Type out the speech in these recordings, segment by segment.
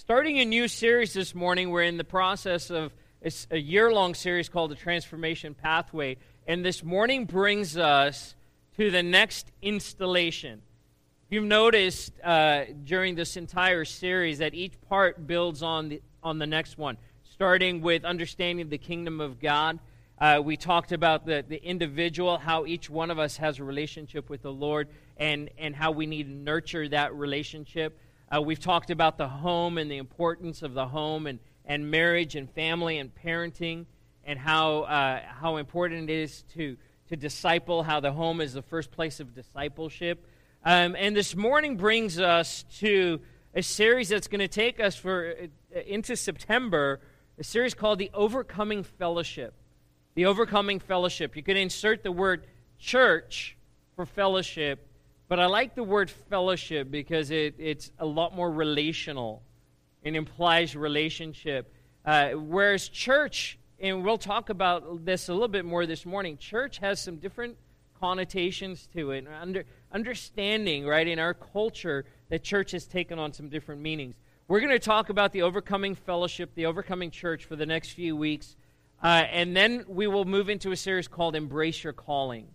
starting a new series this morning. We're in the process of a year long series called the Transformation Pathway. And this morning brings us to the next installation. You've noticed uh, during this entire series that each part builds on the, on the next one, starting with understanding the kingdom of God. Uh, we talked about the, the individual, how each one of us has a relationship with the Lord, and, and how we need to nurture that relationship. Uh, we've talked about the home and the importance of the home and, and marriage and family and parenting and how, uh, how important it is to, to disciple, how the home is the first place of discipleship. Um, and this morning brings us to a series that's going to take us for, uh, into September, a series called The Overcoming Fellowship. The Overcoming Fellowship. You can insert the word church for fellowship but I like the word fellowship because it, it's a lot more relational. It implies relationship. Uh, whereas church, and we'll talk about this a little bit more this morning, church has some different connotations to it. Under, understanding, right, in our culture, that church has taken on some different meanings. We're going to talk about the overcoming fellowship, the overcoming church for the next few weeks. Uh, and then we will move into a series called Embrace Your Calling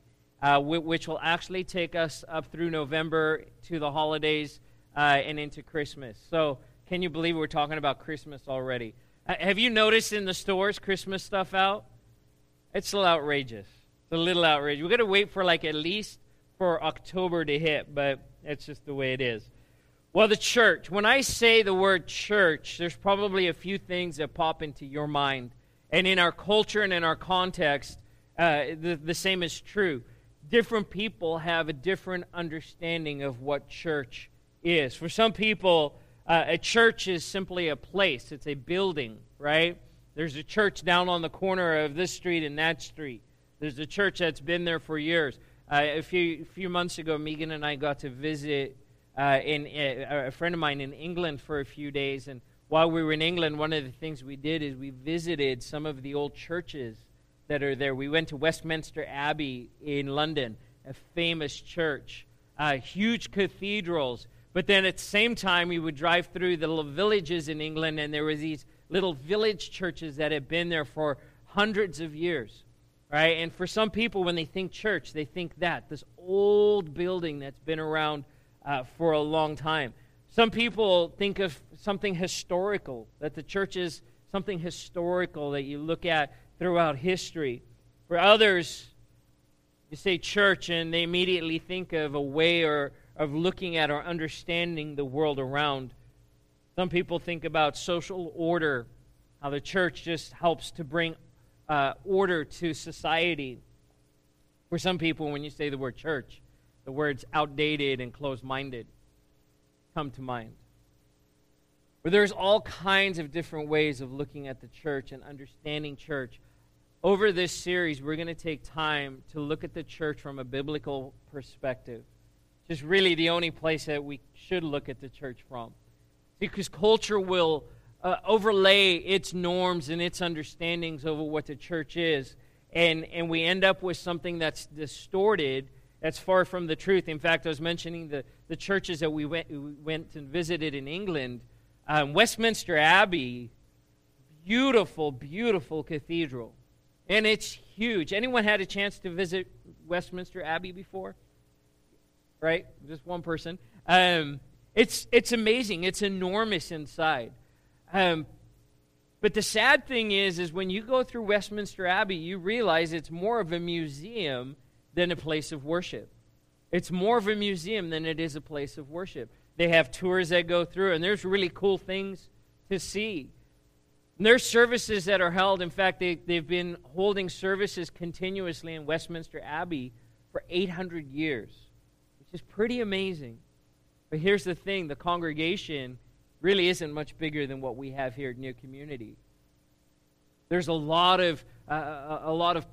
uh, which will actually take us up through November to the holidays uh, and into Christmas. So, can you believe we're talking about Christmas already? Uh, have you noticed in the stores Christmas stuff out? It's a little outrageous. It's a little outrageous. We're going to wait for like at least for October to hit, but it's just the way it is. Well, the church. When I say the word church, there's probably a few things that pop into your mind. And in our culture and in our context, uh, the, the same is true different people have a different understanding of what church is. For some people, uh, a church is simply a place, it's a building, right? There's a church down on the corner of this street and that street. There's a church that's been there for years. Uh, a few a few months ago, Megan and I got to visit uh, in uh, a friend of mine in England for a few days, and while we were in England, one of the things we did is we visited some of the old churches that are there. We went to Westminster Abbey in London, a famous church, uh, huge cathedrals. But then at the same time, we would drive through the little villages in England, and there were these little village churches that had been there for hundreds of years. Right? And for some people, when they think church, they think that this old building that's been around uh, for a long time. Some people think of something historical, that the church is something historical that you look at throughout history. For others, you say church, and they immediately think of a way or of looking at or understanding the world around. Some people think about social order, how the church just helps to bring uh, order to society. For some people, when you say the word church, the words outdated and closed minded come to mind. But there's all kinds of different ways of looking at the church and understanding church over this series, we're going to take time to look at the church from a biblical perspective. Just really the only place that we should look at the church from. Because culture will uh, overlay its norms and its understandings over what the church is. And, and we end up with something that's distorted, that's far from the truth. In fact, I was mentioning the, the churches that we went, we went and visited in England. Um, Westminster Abbey, beautiful, beautiful cathedral and it's huge. Anyone had a chance to visit Westminster Abbey before? Right? Just one person. Um, it's, it's amazing. It's enormous inside. Um, but the sad thing is, is when you go through Westminster Abbey, you realize it's more of a museum than a place of worship. It's more of a museum than it is a place of worship. They have tours that go through, and there's really cool things to see. And there's services that are held. In fact, they, they've been holding services continuously in Westminster Abbey for 800 years, which is pretty amazing. But here's the thing the congregation really isn't much bigger than what we have here at New Community. There's a lot of uh, a lot of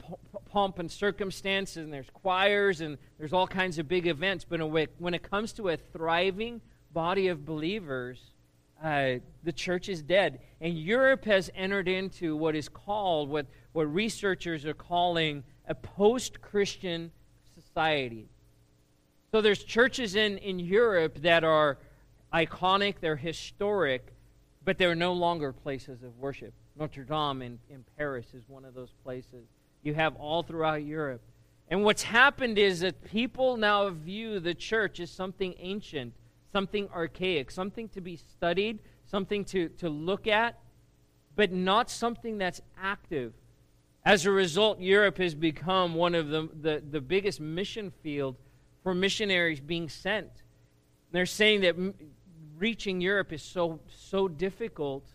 pomp and circumstance, and there's choirs, and there's all kinds of big events. But when it comes to a thriving body of believers, uh, the church is dead. And Europe has entered into what is called, what, what researchers are calling a post Christian society. So there's churches in, in Europe that are iconic, they're historic, but they're no longer places of worship. Notre Dame in, in Paris is one of those places. You have all throughout Europe. And what's happened is that people now view the church as something ancient, something archaic, something to be studied, something to, to look at, but not something that's active. As a result, Europe has become one of the, the, the biggest mission field for missionaries being sent. They're saying that reaching Europe is so, so difficult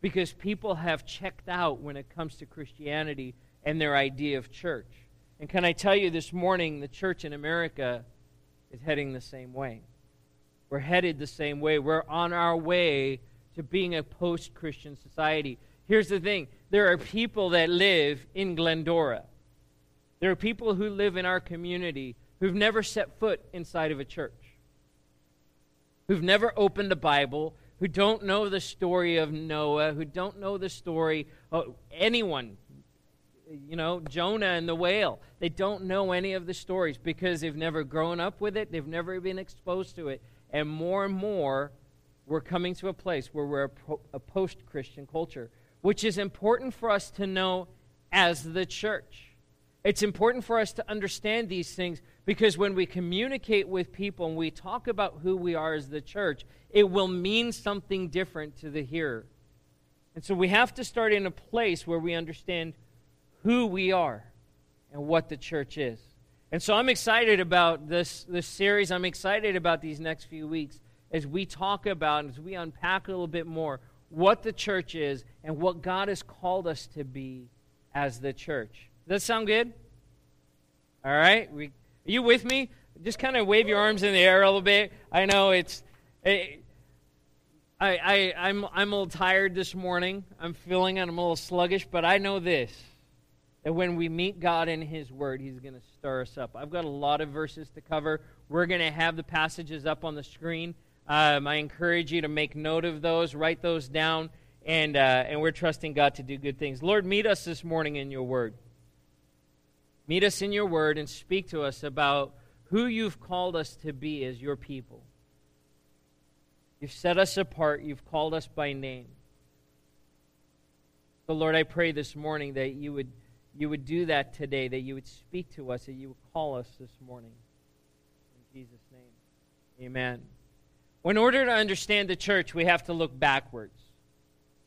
because people have checked out when it comes to Christianity and their idea of church. And can I tell you this morning, the church in America is heading the same way. We're headed the same way. We're on our way to being a post Christian society. Here's the thing there are people that live in Glendora, there are people who live in our community who've never set foot inside of a church, who've never opened a Bible, who don't know the story of Noah, who don't know the story of anyone, you know, Jonah and the whale. They don't know any of the stories because they've never grown up with it, they've never been exposed to it. And more and more, we're coming to a place where we're a, pro- a post Christian culture, which is important for us to know as the church. It's important for us to understand these things because when we communicate with people and we talk about who we are as the church, it will mean something different to the hearer. And so we have to start in a place where we understand who we are and what the church is. And so I'm excited about this, this series. I'm excited about these next few weeks as we talk about, and as we unpack a little bit more what the church is and what God has called us to be as the church. Does that sound good? All right? We, are you with me? Just kind of wave your arms in the air a little bit. I know it's. It, I, I, I'm, I'm a little tired this morning. I'm feeling it. I'm a little sluggish, but I know this that when we meet God in His Word, He's going to stir us up. I've got a lot of verses to cover. We're going to have the passages up on the screen. Um, I encourage you to make note of those, write those down, and, uh, and we're trusting God to do good things. Lord, meet us this morning in your Word. Meet us in your Word and speak to us about who you've called us to be as your people. You've set us apart, you've called us by name. So, Lord, I pray this morning that you would you would do that today, that you would speak to us, that you would call us this morning. In Jesus' name, amen. In order to understand the church, we have to look backwards.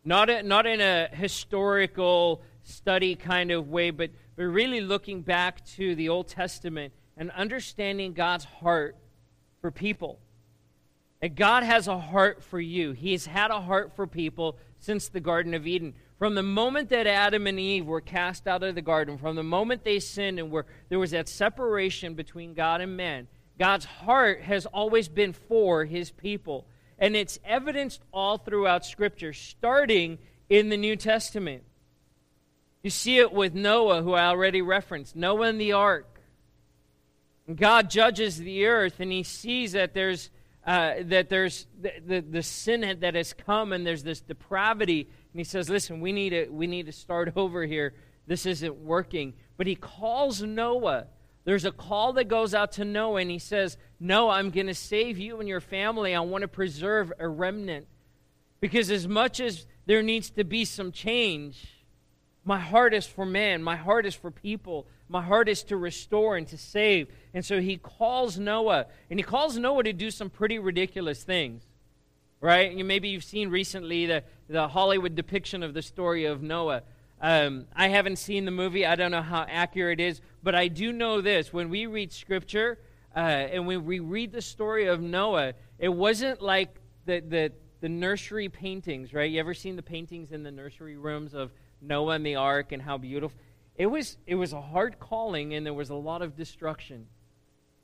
Not, a, not in a historical study kind of way, but, but really looking back to the Old Testament and understanding God's heart for people. And God has a heart for you. He's had a heart for people since the Garden of Eden. From the moment that Adam and Eve were cast out of the garden, from the moment they sinned and were, there was that separation between God and man, God's heart has always been for his people. And it's evidenced all throughout Scripture, starting in the New Testament. You see it with Noah, who I already referenced Noah and the ark. God judges the earth, and he sees that there's, uh, that there's the, the, the sin that has come, and there's this depravity and he says, Listen, we need, to, we need to start over here. This isn't working. But he calls Noah. There's a call that goes out to Noah, and he says, No, I'm going to save you and your family. I want to preserve a remnant. Because as much as there needs to be some change, my heart is for man, my heart is for people, my heart is to restore and to save. And so he calls Noah, and he calls Noah to do some pretty ridiculous things right? You, maybe you've seen recently the, the Hollywood depiction of the story of Noah. Um, I haven't seen the movie. I don't know how accurate it is, but I do know this. When we read Scripture uh, and when we read the story of Noah, it wasn't like the, the, the nursery paintings, right? You ever seen the paintings in the nursery rooms of Noah and the ark and how beautiful? It was, it was a hard calling, and there was a lot of destruction.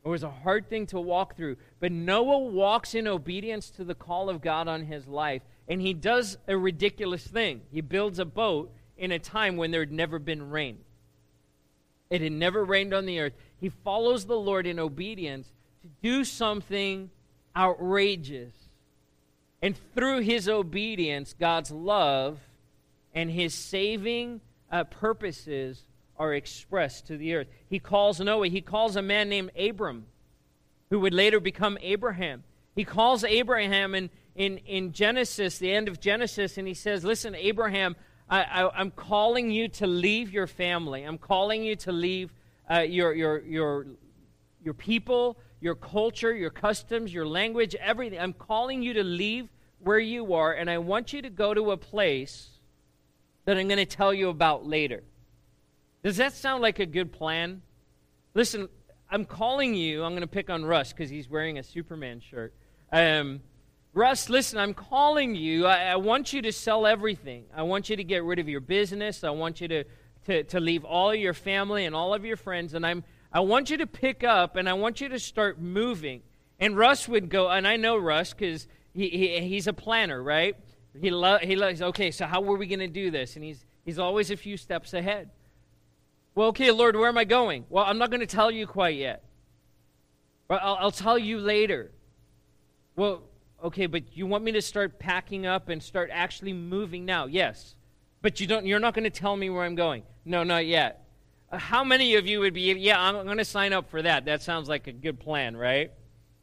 It was a hard thing to walk through. But Noah walks in obedience to the call of God on his life, and he does a ridiculous thing. He builds a boat in a time when there had never been rain. It had never rained on the earth. He follows the Lord in obedience to do something outrageous. And through his obedience, God's love and his saving uh, purposes are expressed to the earth. He calls Noah, he calls a man named Abram, who would later become Abraham. He calls Abraham and, in, in Genesis, the end of Genesis, and he says, Listen, Abraham, I, am calling you to leave your family. I'm calling you to leave uh, your, your, your, your people, your culture, your customs, your language, everything. I'm calling you to leave where you are, and I want you to go to a place that I'm going to tell you about later. Does that sound like a good plan? Listen, I'm calling you. I'm going to pick on Russ because he's wearing a Superman shirt. Um, Russ, listen, I'm calling you. I, I, want you to sell everything. I want you to get rid of your business. I want you to, to, to leave all of your family and all of your friends. And I'm, I want you to pick up and I want you to start moving. And Russ would go, and I know Russ because he, he, he's a planner, right? He, lo- he loves, okay, so how are we going to do this? And he's, he's always a few steps ahead. Well, okay, Lord, where am I going? Well, I'm not going to tell you quite yet. But I'll, I'll tell you later. Well, okay, but you want me to start packing up and start actually moving now? Yes. But you don't, you're not going to tell me where I'm going. No, not yet. Uh, how many of you would be, yeah, I'm going to sign up for that? That sounds like a good plan, right?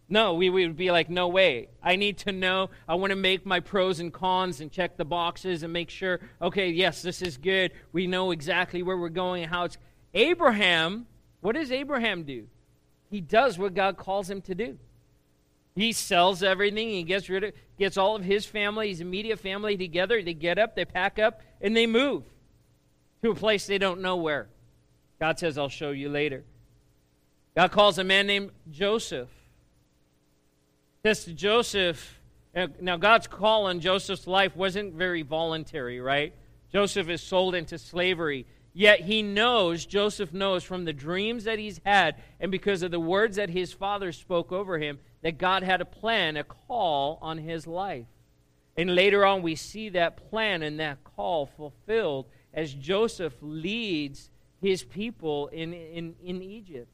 No, we would be like, no way. I need to know. I want to make my pros and cons and check the boxes and make sure, okay, yes, this is good. We know exactly where we're going and how it's. Abraham, what does Abraham do? He does what God calls him to do. He sells everything. He gets rid of, gets all of his family, his immediate family together. They get up, they pack up, and they move to a place they don't know where. God says, I'll show you later. God calls a man named Joseph says to Joseph, now God's call on Joseph's life wasn't very voluntary, right? Joseph is sold into slavery. Yet he knows, Joseph knows from the dreams that he's had and because of the words that his father spoke over him, that God had a plan, a call on his life. And later on, we see that plan and that call fulfilled as Joseph leads his people in, in, in Egypt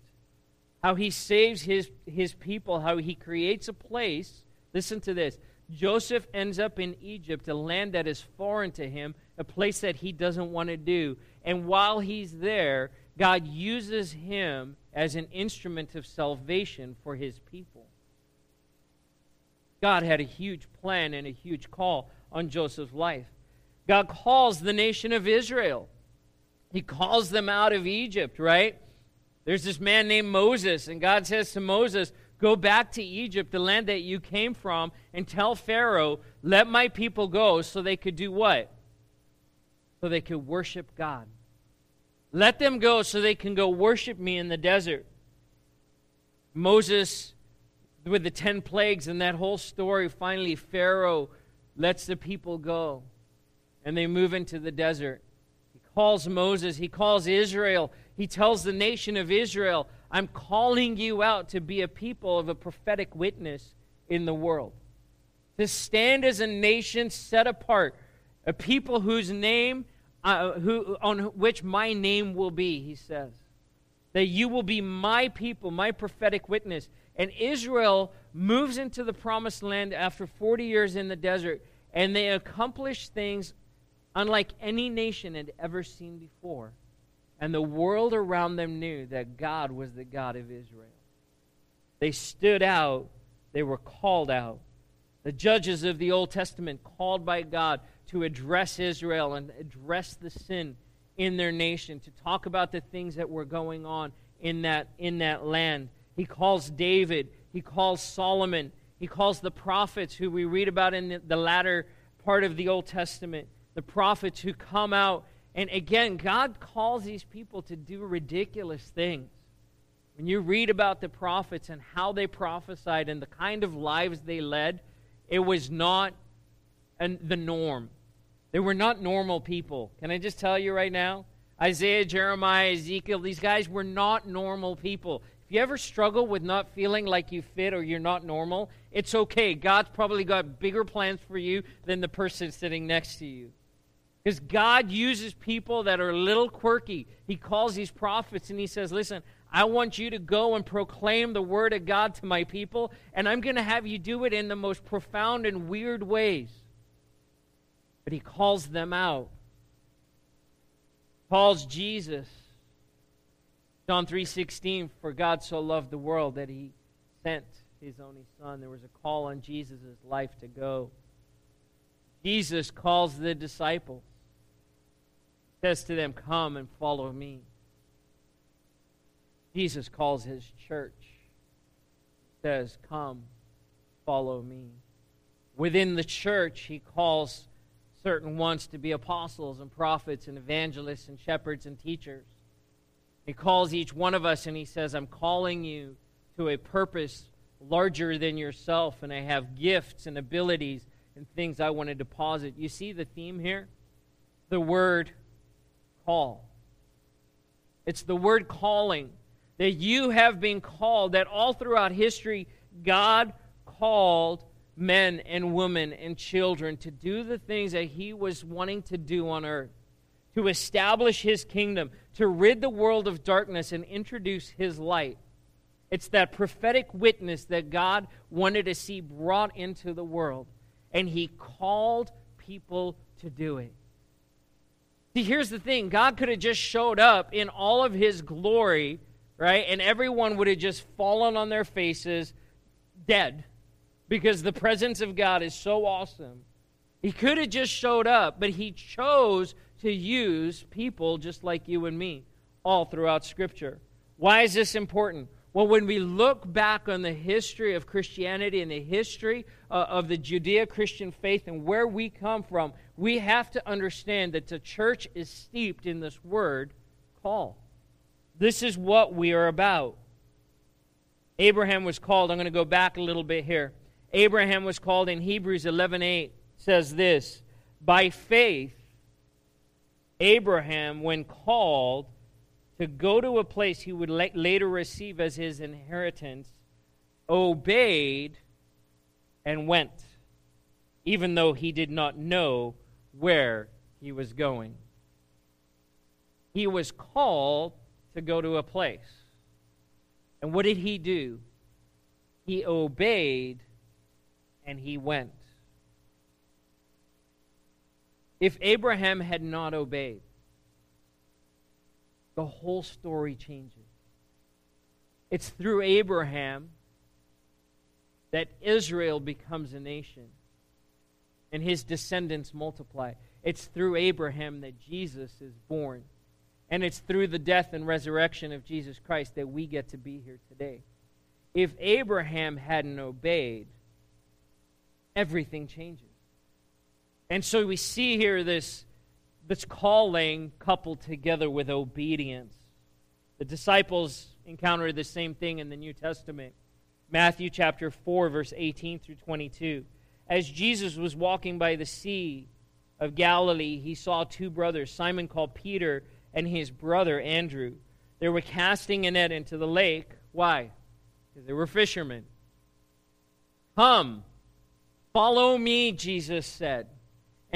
how he saves his, his people, how he creates a place. Listen to this. Joseph ends up in Egypt, a land that is foreign to him, a place that he doesn't want to do. And while he's there, God uses him as an instrument of salvation for his people. God had a huge plan and a huge call on Joseph's life. God calls the nation of Israel. He calls them out of Egypt, right? There's this man named Moses, and God says to Moses, Go back to Egypt, the land that you came from, and tell Pharaoh, Let my people go so they could do what? So they could worship God. Let them go so they can go worship me in the desert. Moses, with the ten plagues and that whole story, finally, Pharaoh lets the people go, and they move into the desert. He calls Moses, he calls Israel he tells the nation of Israel, I'm calling you out to be a people of a prophetic witness in the world. To stand as a nation set apart, a people whose name, uh, who, on which my name will be, he says. That you will be my people, my prophetic witness. And Israel moves into the promised land after 40 years in the desert, and they accomplish things unlike any nation had ever seen before. And the world around them knew that God was the God of Israel. They stood out, they were called out. The judges of the Old Testament called by God to address Israel and address the sin in their nation, to talk about the things that were going on in that, in that land. He calls David, he calls Solomon, he calls the prophets who we read about in the, the latter part of the Old Testament, the prophets who come out and again, God calls these people to do ridiculous things. When you read about the prophets and how they prophesied and the kind of lives they led, it was not an, the norm. They were not normal people. Can I just tell you right now? Isaiah, Jeremiah, Ezekiel, these guys were not normal people. If you ever struggle with not feeling like you fit or you're not normal, it's okay. God's probably got bigger plans for you than the person sitting next to you. Because God uses people that are a little quirky. He calls these prophets and he says, Listen, I want you to go and proclaim the word of God to my people, and I'm going to have you do it in the most profound and weird ways. But he calls them out. Calls Jesus. John 3:16 for God so loved the world that he sent his only son. There was a call on Jesus' life to go. Jesus calls the disciples, says to them, Come and follow me. Jesus calls his church, says, Come, follow me. Within the church, he calls certain ones to be apostles and prophets and evangelists and shepherds and teachers. He calls each one of us and he says, I'm calling you to a purpose larger than yourself, and I have gifts and abilities and things I want to deposit. You see the theme here? The word call. It's the word calling that you have been called, that all throughout history, God called men and women and children to do the things that He was wanting to do on earth, to establish His kingdom, to rid the world of darkness and introduce His light. It's that prophetic witness that God wanted to see brought into the world, and He called people to do it. See, here's the thing God could have just showed up in all of His glory right? And everyone would have just fallen on their faces dead because the presence of God is so awesome. He could have just showed up, but he chose to use people just like you and me all throughout Scripture. Why is this important? Well, when we look back on the history of Christianity and the history uh, of the Judeo Christian faith and where we come from, we have to understand that the church is steeped in this word call. This is what we are about. Abraham was called. I'm going to go back a little bit here. Abraham was called in Hebrews 11:8 says this, by faith Abraham when called to go to a place he would la- later receive as his inheritance obeyed and went even though he did not know where he was going. He was called to go to a place. And what did he do? He obeyed and he went. If Abraham had not obeyed, the whole story changes. It's through Abraham that Israel becomes a nation and his descendants multiply. It's through Abraham that Jesus is born. And it's through the death and resurrection of Jesus Christ that we get to be here today. If Abraham hadn't obeyed, everything changes. And so we see here this, this calling coupled together with obedience. The disciples encountered the same thing in the New Testament. Matthew chapter 4, verse 18 through 22. As Jesus was walking by the sea of Galilee, he saw two brothers, Simon called Peter and his brother Andrew. They were casting a net into the lake. Why? Because they were fishermen. Come, follow me, Jesus said,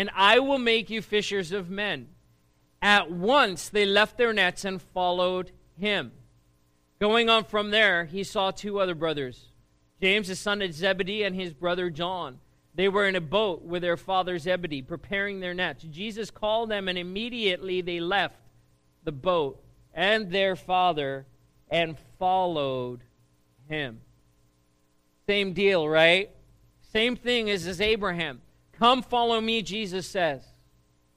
and I will make you fishers of men. At once they left their nets and followed him. Going on from there, he saw two other brothers James, the son of Zebedee, and his brother John. They were in a boat with their father Zebedee, preparing their nets. Jesus called them, and immediately they left the boat and their father and followed him. Same deal, right? Same thing as, as Abraham. Come follow me, Jesus says,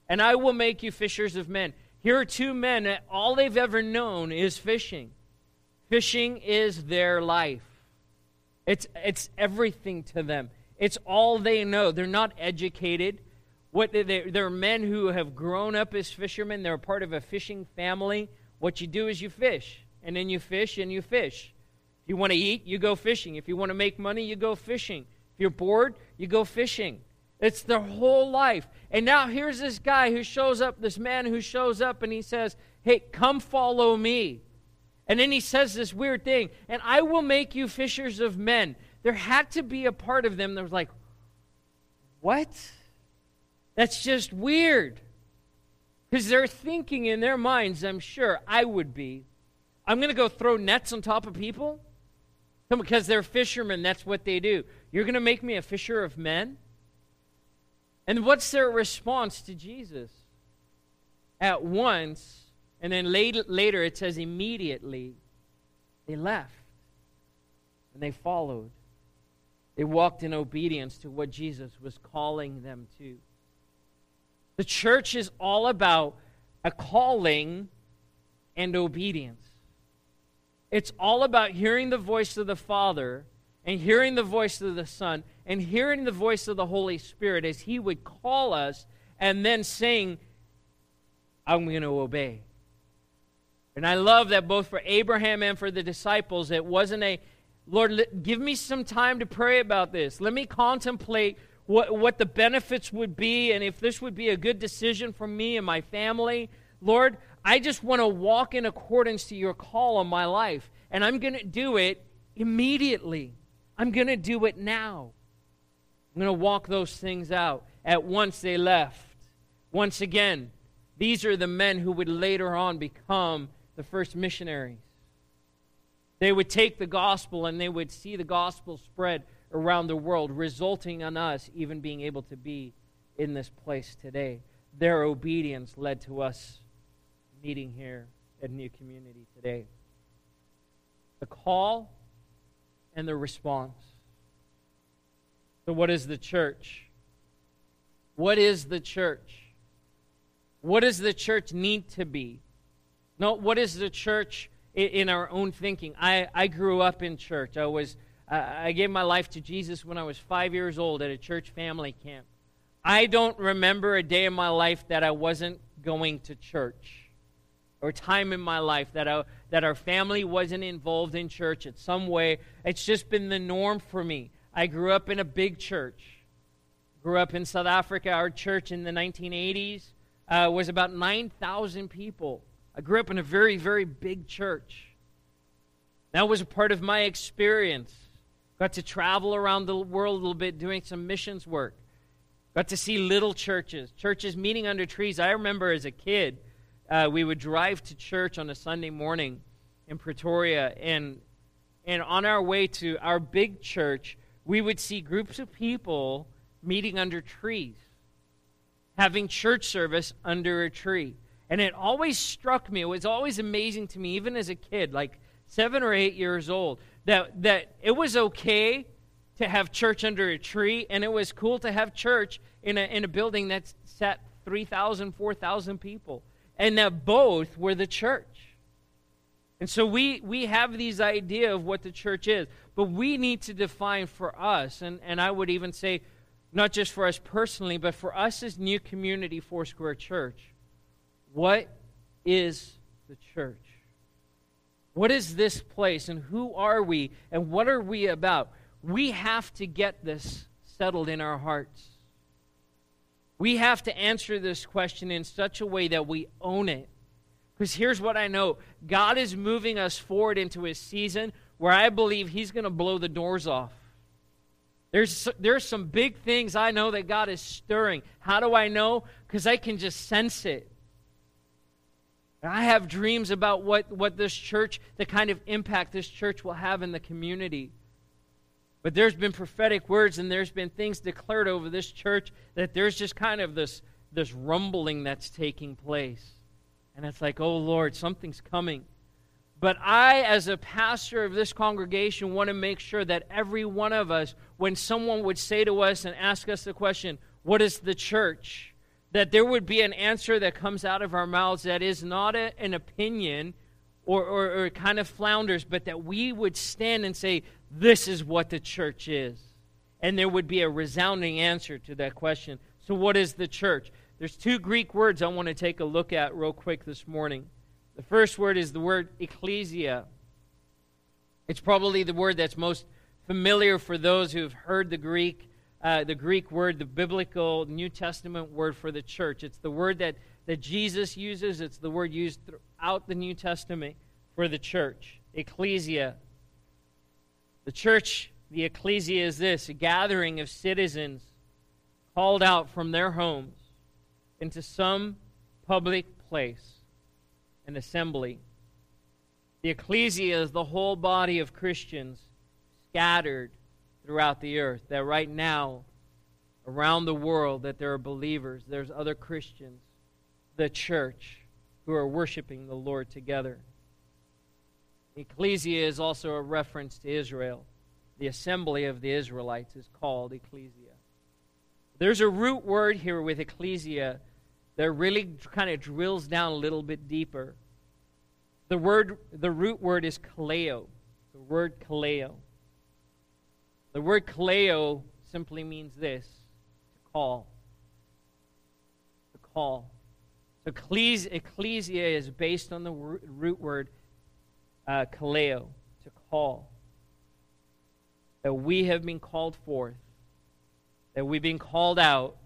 and I will make you fishers of men. Here are two men all they've ever known is fishing. Fishing is their life. It's, it's everything to them. It's all they know. They're not educated. What they're men who have grown up as fishermen. They're part of a fishing family. What you do is you fish, and then you fish and you fish. If you want to eat, you go fishing. If you want to make money, you go fishing. If you're bored, you go fishing. It's their whole life. And now here's this guy who shows up, this man who shows up, and he says, Hey, come follow me. And then he says this weird thing, and I will make you fishers of men. There had to be a part of them that was like, What? That's just weird. Because they're thinking in their minds, I'm sure I would be, I'm going to go throw nets on top of people? Because they're fishermen, that's what they do. You're going to make me a fisher of men? And what's their response to Jesus? At once, and then later, later it says immediately, they left and they followed They walked in obedience to what Jesus was calling them to. The church is all about a calling and obedience. It's all about hearing the voice of the Father and hearing the voice of the Son and hearing the voice of the Holy Spirit as He would call us and then saying, I'm going to obey. And I love that both for Abraham and for the disciples, it wasn't a, Lord, give me some time to pray about this. Let me contemplate what, what the benefits would be and if this would be a good decision for me and my family. Lord, I just want to walk in accordance to your call on my life. And I'm going to do it immediately. I'm going to do it now. I'm going to walk those things out. At once they left. Once again, these are the men who would later on become the first missionaries. They would take the gospel and they would see the gospel spread around the world, resulting in us even being able to be in this place today. Their obedience led to us meeting here at New Community today. The call and the response. So, what is the church? What is the church? What does the church need to be? No, what is the church in, in our own thinking? I, I grew up in church. I was I gave my life to Jesus when I was five years old at a church family camp. I don't remember a day in my life that I wasn't going to church or time in my life that, I, that our family wasn't involved in church in some way. It's just been the norm for me. I grew up in a big church. Grew up in South Africa. Our church in the 1980s uh, was about 9,000 people. I grew up in a very, very big church. That was a part of my experience. Got to travel around the world a little bit doing some missions work. Got to see little churches, churches meeting under trees. I remember as a kid, uh, we would drive to church on a Sunday morning in Pretoria, and, and on our way to our big church, we would see groups of people meeting under trees, having church service under a tree. And it always struck me, it was always amazing to me, even as a kid, like seven or eight years old, that, that it was okay to have church under a tree, and it was cool to have church in a, in a building that sat 3,000, 4,000 people, and that both were the church. And so we, we have these idea of what the church is, but we need to define for us, and, and I would even say, not just for us personally, but for us as New Community Foursquare Church, what is the church? What is this place and who are we and what are we about? We have to get this settled in our hearts. We have to answer this question in such a way that we own it. Because here's what I know God is moving us forward into a season where I believe He's going to blow the doors off. There's, there's some big things I know that God is stirring. How do I know? Because I can just sense it. I have dreams about what, what this church, the kind of impact this church will have in the community. But there's been prophetic words and there's been things declared over this church that there's just kind of this, this rumbling that's taking place. And it's like, oh Lord, something's coming. But I, as a pastor of this congregation, want to make sure that every one of us, when someone would say to us and ask us the question, What is the church? that there would be an answer that comes out of our mouths that is not a, an opinion or, or, or kind of flounders, but that we would stand and say, This is what the church is. And there would be a resounding answer to that question. So, what is the church? There's two Greek words I want to take a look at real quick this morning. The first word is the word ecclesia. It's probably the word that's most familiar for those who've heard the Greek uh, the Greek word, the biblical New Testament word for the church. It's the word that, that Jesus uses, it's the word used throughout the New Testament for the church. Ecclesia. The church, the ecclesia, is this a gathering of citizens called out from their homes into some public place, an assembly. The ecclesia is the whole body of Christians scattered throughout the earth. That right now, around the world, that there are believers, there's other Christians, the church, who are worshiping the Lord together. Ecclesia is also a reference to Israel. the assembly of the Israelites, is called ecclesia. There's a root word here with ecclesia that really kind of drills down a little bit deeper. The word, the root word is kaleo. The word kaleo. The word kaleo simply means this to call. To call. So ecclesia is based on the root word uh, kaleo, to call. That we have been called forth, that we've been called out,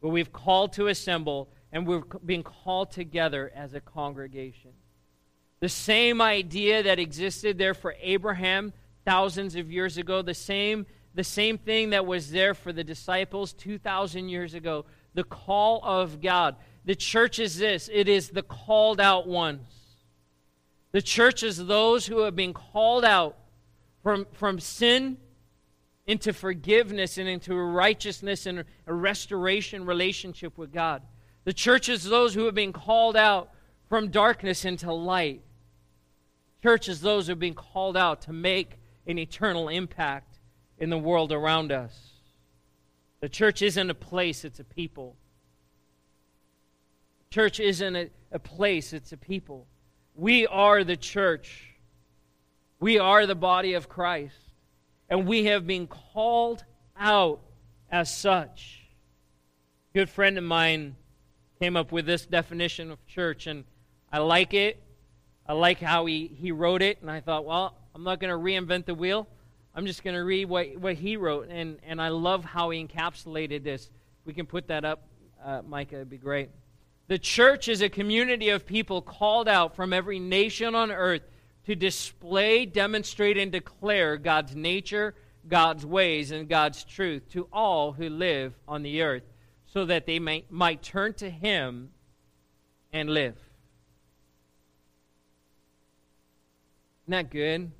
but we've called to assemble, and we're being called together as a congregation. The same idea that existed there for Abraham thousands of years ago, the same, the same thing that was there for the disciples 2,000 years ago, the call of God. The church is this it is the called out ones. The church is those who have been called out from, from sin into forgiveness and into righteousness and a restoration relationship with God. The church is those who have been called out from darkness into light. Church is those who have been called out to make an eternal impact in the world around us. The church isn't a place, it's a people. Church isn't a, a place, it's a people. We are the church. We are the body of Christ. And we have been called out as such. A good friend of mine came up with this definition of church, and I like it. I like how he, he wrote it, and I thought, well, I'm not going to reinvent the wheel. I'm just going to read what, what he wrote, and, and I love how he encapsulated this. If we can put that up, uh, Micah, it'd be great. The church is a community of people called out from every nation on earth to display, demonstrate, and declare God's nature, God's ways, and God's truth to all who live on the earth so that they may, might turn to Him and live. Isn't that good?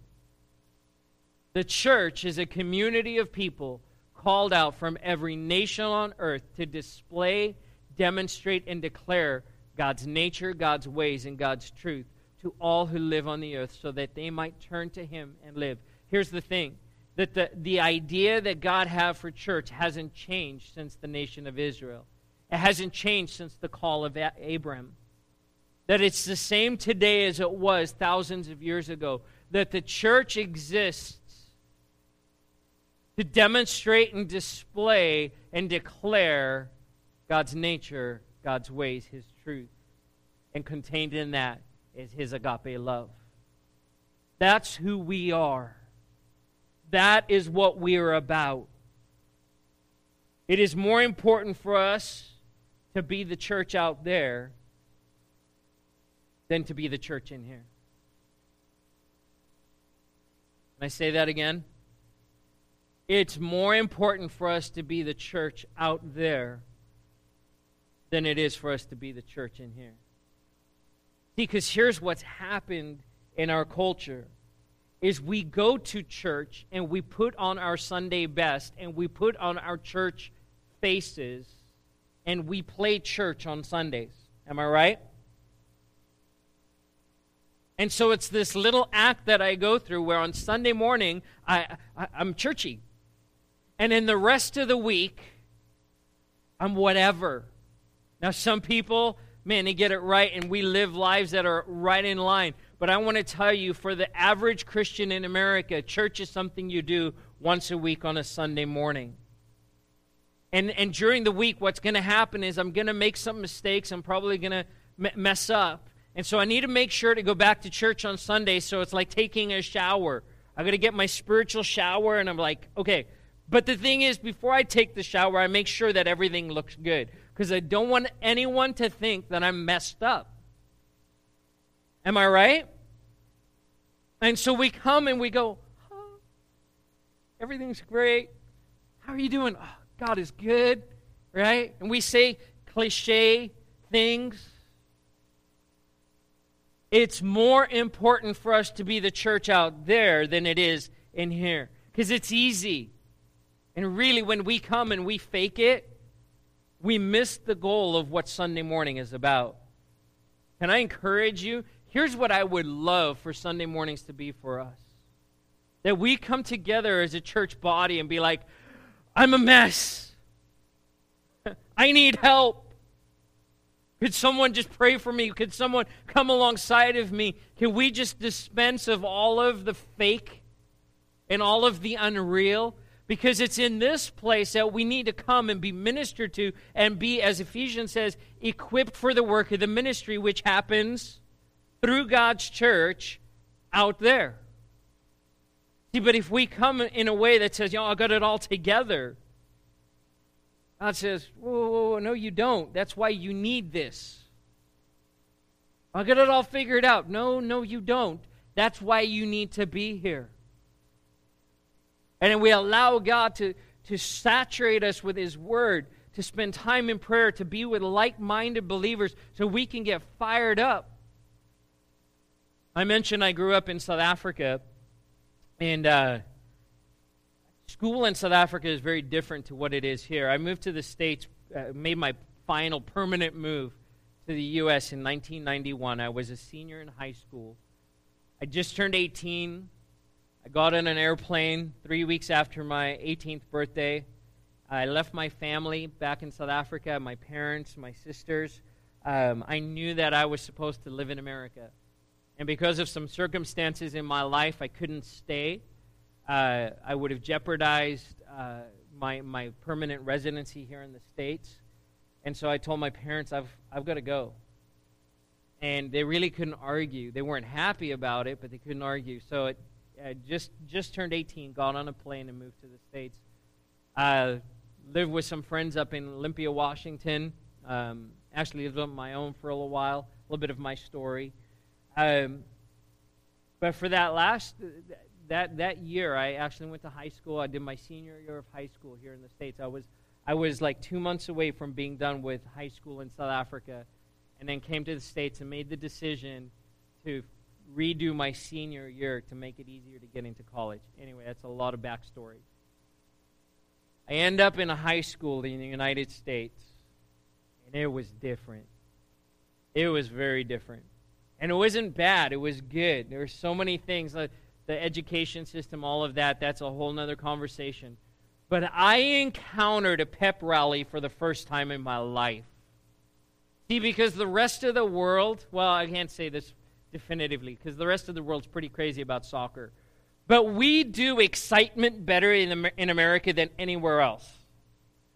The church is a community of people called out from every nation on earth to display, demonstrate, and declare God's nature, God's ways, and God's truth to all who live on the earth so that they might turn to Him and live. Here's the thing that the, the idea that God had for church hasn't changed since the nation of Israel. It hasn't changed since the call of Abram that it's the same today as it was thousands of years ago, that the church exists to demonstrate and display and declare God's nature, God's ways, His truth. And contained in that is His agape love. That's who we are. That is what we are about. It is more important for us to be the church out there than to be the church in here. Can I say that again? It's more important for us to be the church out there than it is for us to be the church in here. Because here's what's happened in our culture is we go to church and we put on our Sunday best and we put on our church faces and we play church on Sundays. Am I right? And so it's this little act that I go through where on Sunday morning I, I, am churchy. And in the rest of the week, I'm whatever. Now, some people, man, they get it right, and we live lives that are right in line. But I want to tell you, for the average Christian in America, church is something you do once a week on a Sunday morning. And, and during the week, what's going to happen is I'm going to make some mistakes. I'm probably going to m- mess up. And so I need to make sure to go back to church on Sunday. So it's like taking a shower. I got to get my spiritual shower, and I'm like, okay. But the thing is, before I take the shower, I make sure that everything looks good because I don't want anyone to think that I'm messed up. Am I right? And so we come and we go, oh, everything's great. How are you doing? Oh, God is good, right? And we say cliche things. It's more important for us to be the church out there than it is in here because it's easy. And really, when we come and we fake it, we miss the goal of what Sunday morning is about. Can I encourage you? Here's what I would love for Sunday mornings to be for us That we come together as a church body and be like, I'm a mess. I need help. Could someone just pray for me? Could someone come alongside of me? Can we just dispense of all of the fake and all of the unreal? Because it's in this place that we need to come and be ministered to and be, as Ephesians says, equipped for the work of the ministry, which happens through God's church out there. See, but if we come in a way that says, you know, I got it all together, God says, whoa, whoa, whoa, no, you don't. That's why you need this. I got it all figured out. No, no, you don't. That's why you need to be here. And we allow God to, to saturate us with His Word, to spend time in prayer, to be with like minded believers so we can get fired up. I mentioned I grew up in South Africa, and uh, school in South Africa is very different to what it is here. I moved to the States, uh, made my final permanent move to the U.S. in 1991. I was a senior in high school. I just turned 18. I got on an airplane three weeks after my 18th birthday. I left my family back in South Africa, my parents, my sisters. Um, I knew that I was supposed to live in America. And because of some circumstances in my life, I couldn't stay uh, I would have jeopardized uh, my, my permanent residency here in the States. And so I told my parents, I've, I've got to go. And they really couldn't argue. They weren't happy about it, but they couldn't argue. So it I just, just turned 18, got on a plane, and moved to the States. Uh, lived with some friends up in Olympia, Washington. Um, actually lived on my own for a little while. A little bit of my story. Um, but for that last that, that year, I actually went to high school. I did my senior year of high school here in the States. I was, I was like two months away from being done with high school in South Africa, and then came to the States and made the decision to redo my senior year to make it easier to get into college. Anyway, that's a lot of backstory. I end up in a high school in the United States, and it was different. It was very different. And it wasn't bad, it was good. There were so many things. Like, the education system, all of that, that's a whole nother conversation. But I encountered a pep rally for the first time in my life. See, because the rest of the world, well, I can't say this definitively because the rest of the world's pretty crazy about soccer. But we do excitement better in, in America than anywhere else.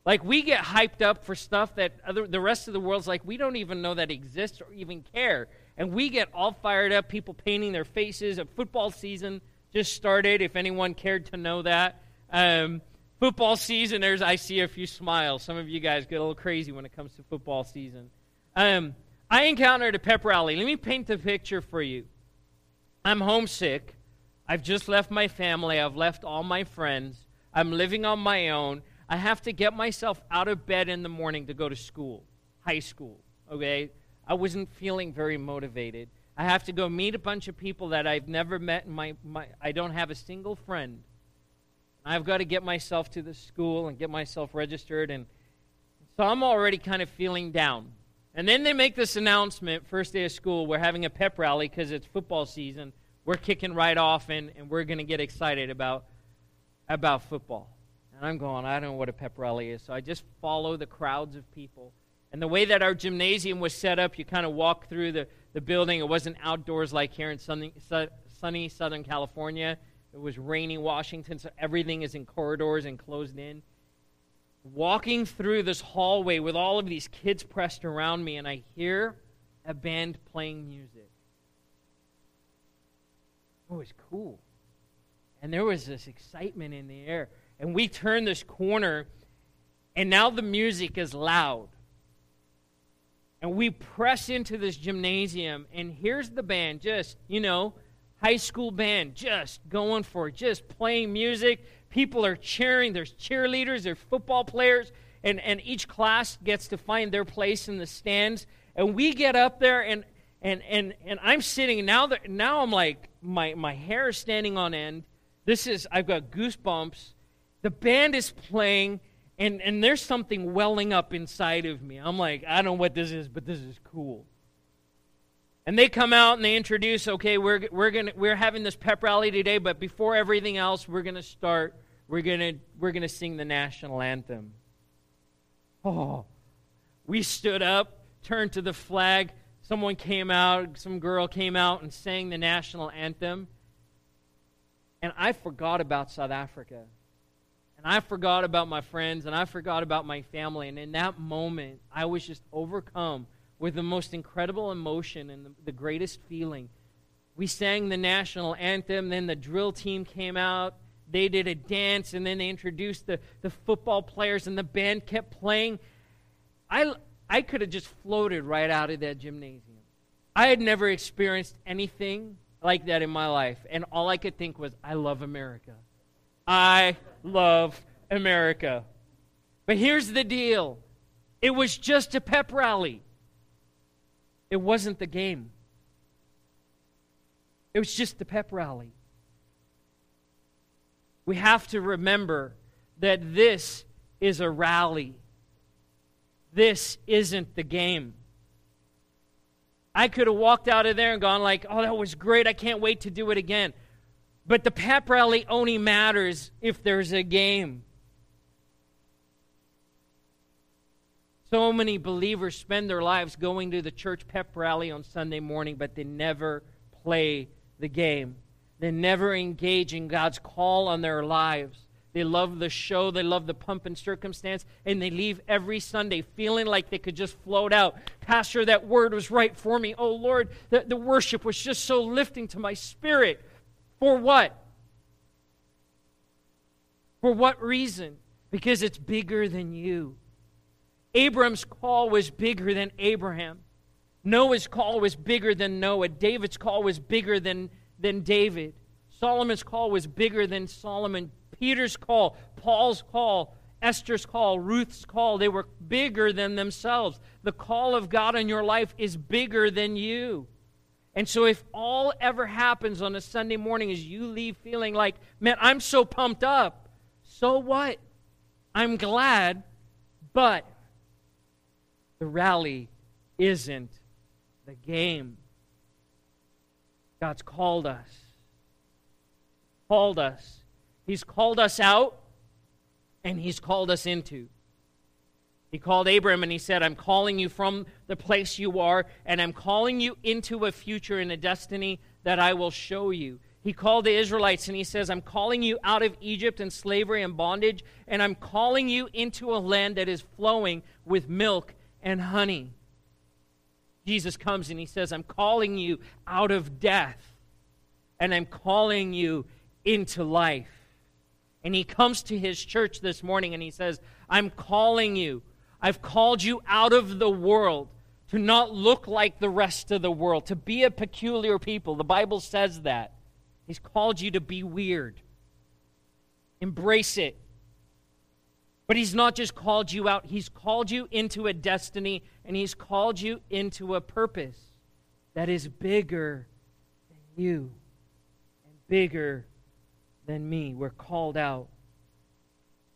Like, we get hyped up for stuff that other, the rest of the world's like, we don't even know that exists or even care and we get all fired up, people painting their faces. A football season just started, if anyone cared to know that. Um, football season, there's I see a few smiles. Some of you guys get a little crazy when it comes to football season. Um, I encountered a pep rally. Let me paint the picture for you. I'm homesick. I've just left my family. I've left all my friends. I'm living on my own. I have to get myself out of bed in the morning to go to school, high school. Okay? I wasn't feeling very motivated. I have to go meet a bunch of people that I've never met. My, my, I don't have a single friend. I've got to get myself to the school and get myself registered. And so I'm already kind of feeling down. And then they make this announcement first day of school we're having a pep rally because it's football season. We're kicking right off and, and we're going to get excited about, about football. And I'm going, I don't know what a pep rally is. So I just follow the crowds of people and the way that our gymnasium was set up, you kind of walk through the, the building. It wasn't outdoors like here in sunny, sunny Southern California. It was rainy Washington, so everything is in corridors and closed in. Walking through this hallway with all of these kids pressed around me, and I hear a band playing music. It was cool. And there was this excitement in the air. And we turn this corner, and now the music is loud. And we press into this gymnasium, and here's the band, just, you know, high school band, just going for it, just playing music. People are cheering. There's cheerleaders, there's football players, and, and each class gets to find their place in the stands. And we get up there, and and and and I'm sitting now. That now I'm like my my hair is standing on end. This is I've got goosebumps. The band is playing and, and there's something welling up inside of me. I'm like, I don't know what this is, but this is cool. And they come out and they introduce, okay, we're, we're, gonna, we're having this pep rally today, but before everything else, we're going to start, we're going to we're gonna sing the national anthem. Oh, we stood up, turned to the flag. Someone came out, some girl came out and sang the national anthem. And I forgot about South Africa. And I forgot about my friends, and I forgot about my family. And in that moment, I was just overcome with the most incredible emotion and the, the greatest feeling. We sang the national anthem, then the drill team came out. They did a dance, and then they introduced the, the football players, and the band kept playing. I, I could have just floated right out of that gymnasium. I had never experienced anything like that in my life, and all I could think was, I love America. I love America. But here's the deal it was just a pep rally. It wasn't the game. It was just the pep rally. We have to remember that this is a rally. This isn't the game. I could have walked out of there and gone like, "Oh, that was great. I can't wait to do it again." But the pep rally only matters if there's a game. So many believers spend their lives going to the church pep rally on Sunday morning, but they never play the game. They never engage in God's call on their lives. They love the show, they love the pump and circumstance, and they leave every Sunday feeling like they could just float out. Pastor, that word was right for me. Oh, Lord, the, the worship was just so lifting to my spirit. For what? For what reason? Because it's bigger than you. Abram's call was bigger than Abraham. Noah's call was bigger than Noah. David's call was bigger than, than David. Solomon's call was bigger than Solomon. Peter's call, Paul's call, Esther's call, Ruth's call, they were bigger than themselves. The call of God in your life is bigger than you. And so, if all ever happens on a Sunday morning is you leave feeling like, man, I'm so pumped up, so what? I'm glad, but the rally isn't the game. God's called us. Called us. He's called us out and He's called us into. He called Abram and he said, I'm calling you from the place you are, and I'm calling you into a future and a destiny that I will show you. He called the Israelites and he says, I'm calling you out of Egypt and slavery and bondage, and I'm calling you into a land that is flowing with milk and honey. Jesus comes and he says, I'm calling you out of death and I'm calling you into life. And he comes to his church this morning and he says, I'm calling you. I've called you out of the world to not look like the rest of the world, to be a peculiar people. The Bible says that. He's called you to be weird. Embrace it. But He's not just called you out, He's called you into a destiny and He's called you into a purpose that is bigger than you and bigger than me. We're called out,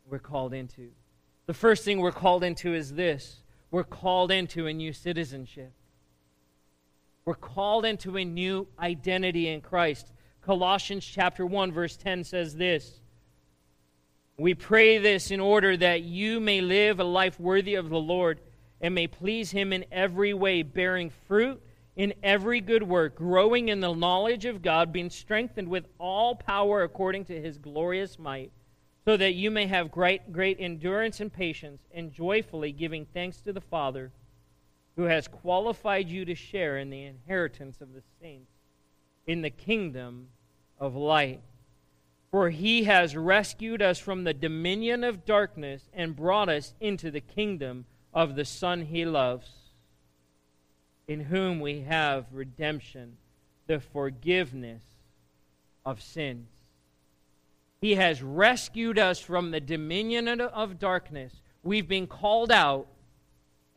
we're called into. The first thing we're called into is this we're called into a new citizenship. We're called into a new identity in Christ. Colossians chapter 1 verse 10 says this we pray this in order that you may live a life worthy of the Lord and may please Him in every way, bearing fruit in every good work, growing in the knowledge of God, being strengthened with all power according to His glorious might, so that you may have great, great endurance and patience, and joyfully giving thanks to the Father who has qualified you to share in the inheritance of the saints in the kingdom of light. For he has rescued us from the dominion of darkness and brought us into the kingdom of the Son he loves, in whom we have redemption, the forgiveness of sins. He has rescued us from the dominion of darkness. We've been called out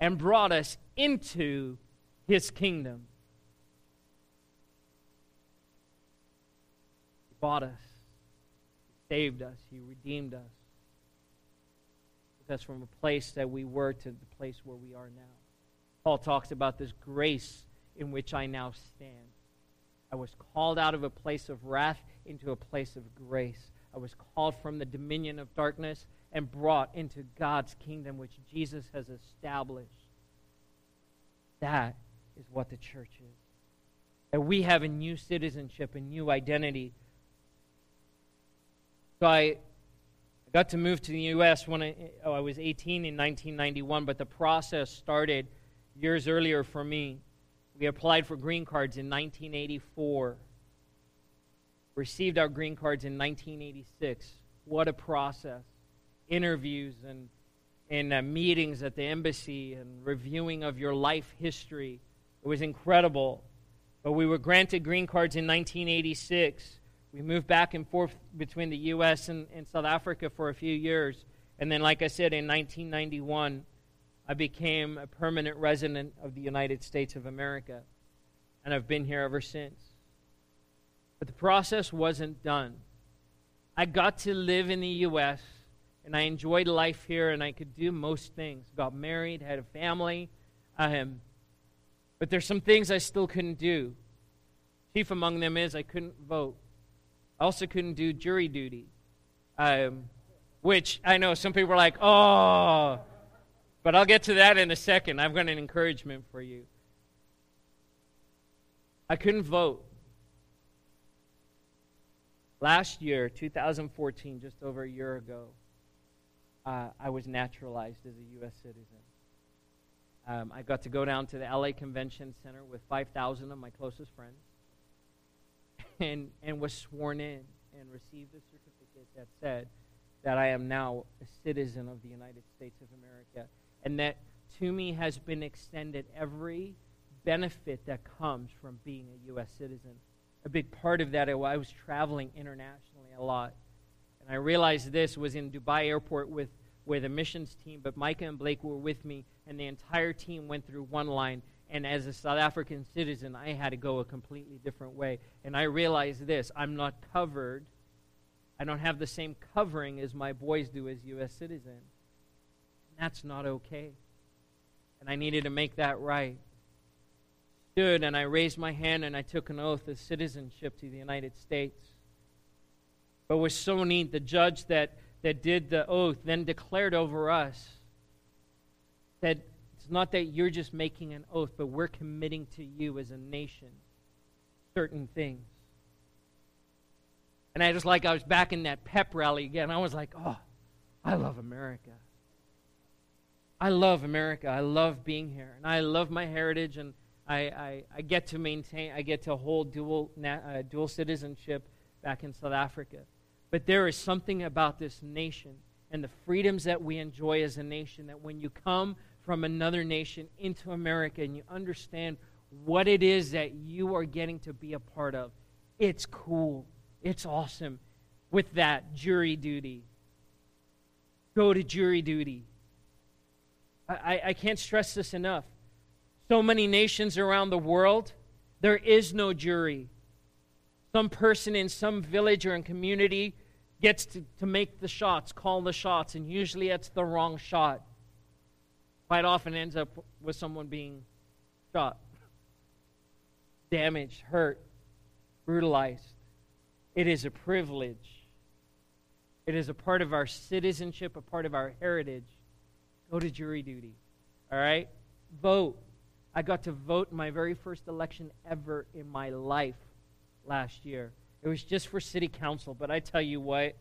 and brought us into his kingdom. He bought us saved us, He redeemed us. That's from a place that we were to the place where we are now. Paul talks about this grace in which I now stand. I was called out of a place of wrath into a place of grace. I was called from the dominion of darkness and brought into God's kingdom, which Jesus has established. That is what the church is. That we have a new citizenship, a new identity. So I, got to move to the U.S. when I, oh, I was 18 in 1991, but the process started years earlier for me. We applied for green cards in 1984, received our green cards in 1986. What a process! Interviews and, and uh, meetings at the embassy and reviewing of your life history. It was incredible. But we were granted green cards in 1986. We moved back and forth between the U.S. and, and South Africa for a few years. And then, like I said, in 1991, I became a permanent resident of the United States of America, and I've been here ever since. But the process wasn't done. I got to live in the U.S., and I enjoyed life here, and I could do most things. Got married, had a family, um, but there's some things I still couldn't do. Chief among them is I couldn't vote. I also couldn't do jury duty, um, which I know some people are like, oh, but I'll get to that in a second. I've got an encouragement for you. I couldn't vote. Last year, 2014, just over a year ago, uh, I was naturalized as a U.S. citizen. Um, I got to go down to the LA Convention Center with 5,000 of my closest friends and, and was sworn in and received a certificate that said that I am now a citizen of the United States of America and that to me has been extended every benefit that comes from being a U.S. citizen. A big part of that, I was traveling internationally a lot. And I realized this was in Dubai airport with, with a missions team, but Micah and Blake were with me, and the entire team went through one line. And as a South African citizen, I had to go a completely different way. And I realized this I'm not covered. I don't have the same covering as my boys do as U.S. citizens. And That's not okay. And I needed to make that right. Stood and I raised my hand and I took an oath of citizenship to the United States. But was so neat. The judge that, that did the oath then declared over us that not that you're just making an oath, but we're committing to you as a nation certain things. And I just like I was back in that pep rally again. I was like, oh, I love America. I love America. I love being here. And I love my heritage, and I, I, I get to maintain, I get to hold dual, uh, dual citizenship back in South Africa. But there is something about this nation and the freedoms that we enjoy as a nation that when you come from another nation into America and you understand what it is that you are getting to be a part of, it's cool. It's awesome. With that, jury duty. Go to jury duty. I, I can't stress this enough. So many nations around the world, there is no jury. Some person in some village or in community gets to, to make the shots, call the shots, and usually it's the wrong shot. Quite often ends up with someone being shot, damaged, hurt, brutalized. It is a privilege. It is a part of our citizenship, a part of our heritage Go to jury duty. All right? Vote. I got to vote in my very first election ever in my life last year. It was just for city council, but I tell you what,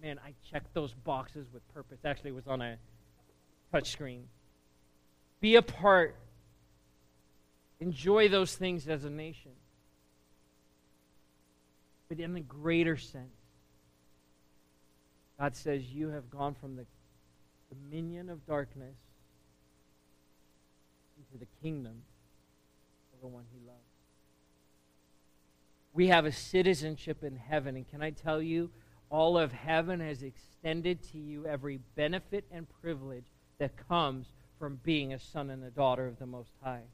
man, I checked those boxes with purpose. Actually, it was on a touch screen. Be a part. Enjoy those things as a nation. But in the greater sense, God says, You have gone from the dominion of darkness into the kingdom of the one he loves. We have a citizenship in heaven, and can I tell you, all of heaven has extended to you every benefit and privilege that comes from being a son and a daughter of the Most High.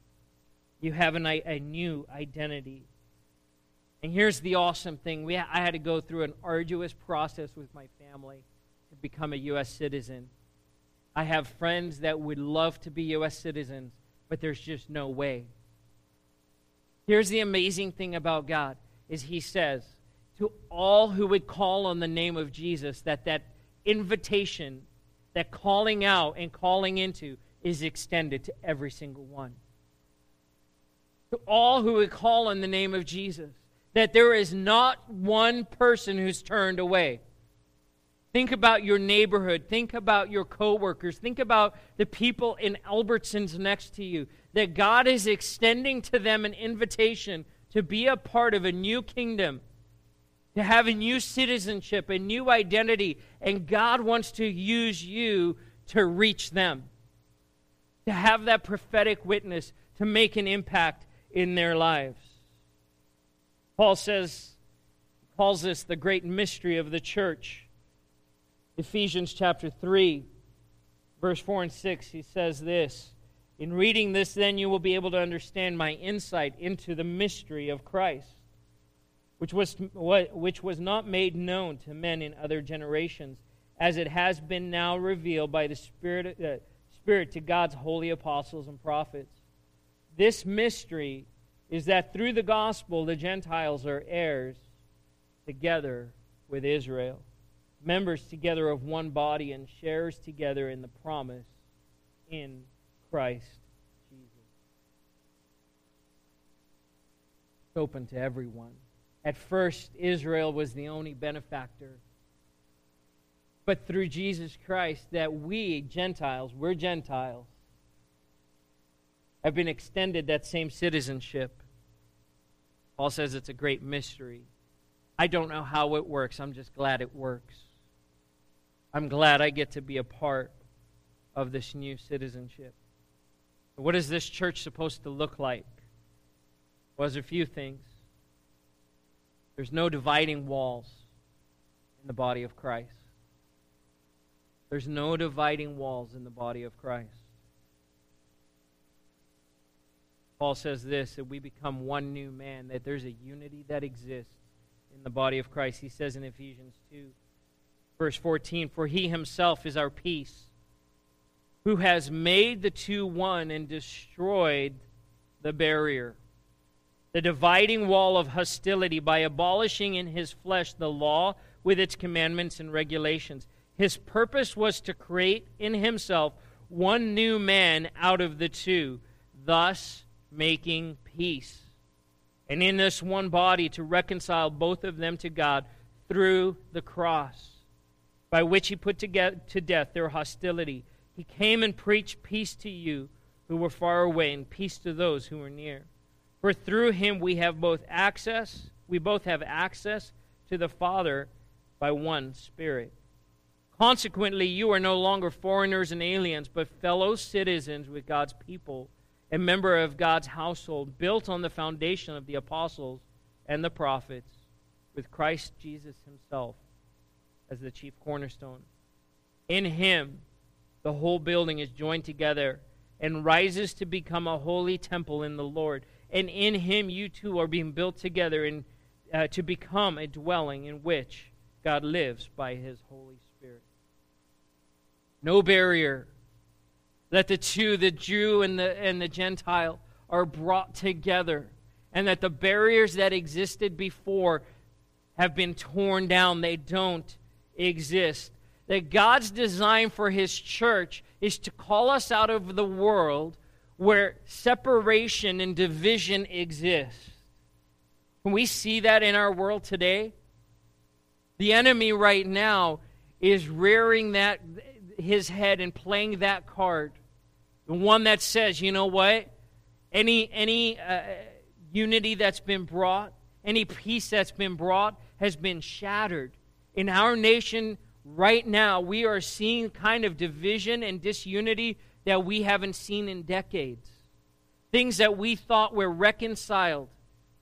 You have an, a new identity. And here's the awesome thing we, I had to go through an arduous process with my family to become a U.S. citizen. I have friends that would love to be U.S. citizens, but there's just no way. Here's the amazing thing about God is he says to all who would call on the name of Jesus that that invitation, that calling out and calling into is extended to every single one. To all who would call on the name of Jesus, that there is not one person who's turned away. Think about your neighborhood. Think about your coworkers. Think about the people in Albertsons next to you. That God is extending to them an invitation to be a part of a new kingdom, to have a new citizenship, a new identity, and God wants to use you to reach them, to have that prophetic witness, to make an impact in their lives. Paul says, calls this the great mystery of the church. Ephesians chapter 3, verse 4 and 6, he says this In reading this, then, you will be able to understand my insight into the mystery of Christ, which was, which was not made known to men in other generations, as it has been now revealed by the Spirit, uh, Spirit to God's holy apostles and prophets. This mystery is that through the gospel, the Gentiles are heirs together with Israel members together of one body and shares together in the promise in Christ Jesus. It's open to everyone. At first, Israel was the only benefactor. But through Jesus Christ, that we, Gentiles, we're Gentiles, have been extended that same citizenship. Paul says it's a great mystery. I don't know how it works. I'm just glad it works. I'm glad I get to be a part of this new citizenship. What is this church supposed to look like? Well, there's a few things. There's no dividing walls in the body of Christ. There's no dividing walls in the body of Christ. Paul says this that we become one new man, that there's a unity that exists in the body of Christ. He says in Ephesians 2 Verse 14 For he himself is our peace, who has made the two one and destroyed the barrier, the dividing wall of hostility, by abolishing in his flesh the law with its commandments and regulations. His purpose was to create in himself one new man out of the two, thus making peace. And in this one body to reconcile both of them to God through the cross by which he put to, get, to death their hostility. He came and preached peace to you who were far away and peace to those who were near. For through him we have both access, we both have access to the Father by one Spirit. Consequently, you are no longer foreigners and aliens, but fellow citizens with God's people, a member of God's household, built on the foundation of the apostles and the prophets, with Christ Jesus himself as the chief cornerstone. In him, the whole building is joined together and rises to become a holy temple in the Lord. And in him, you too are being built together in, uh, to become a dwelling in which God lives by his Holy Spirit. No barrier. That the two, the Jew and the, and the Gentile, are brought together. And that the barriers that existed before have been torn down. They don't exist. That God's design for His church is to call us out of the world where separation and division exist. Can we see that in our world today? The enemy right now is rearing that his head and playing that card. The one that says, you know what? Any any uh, unity that's been brought, any peace that's been brought has been shattered in our nation right now, we are seeing kind of division and disunity that we haven't seen in decades. Things that we thought were reconciled,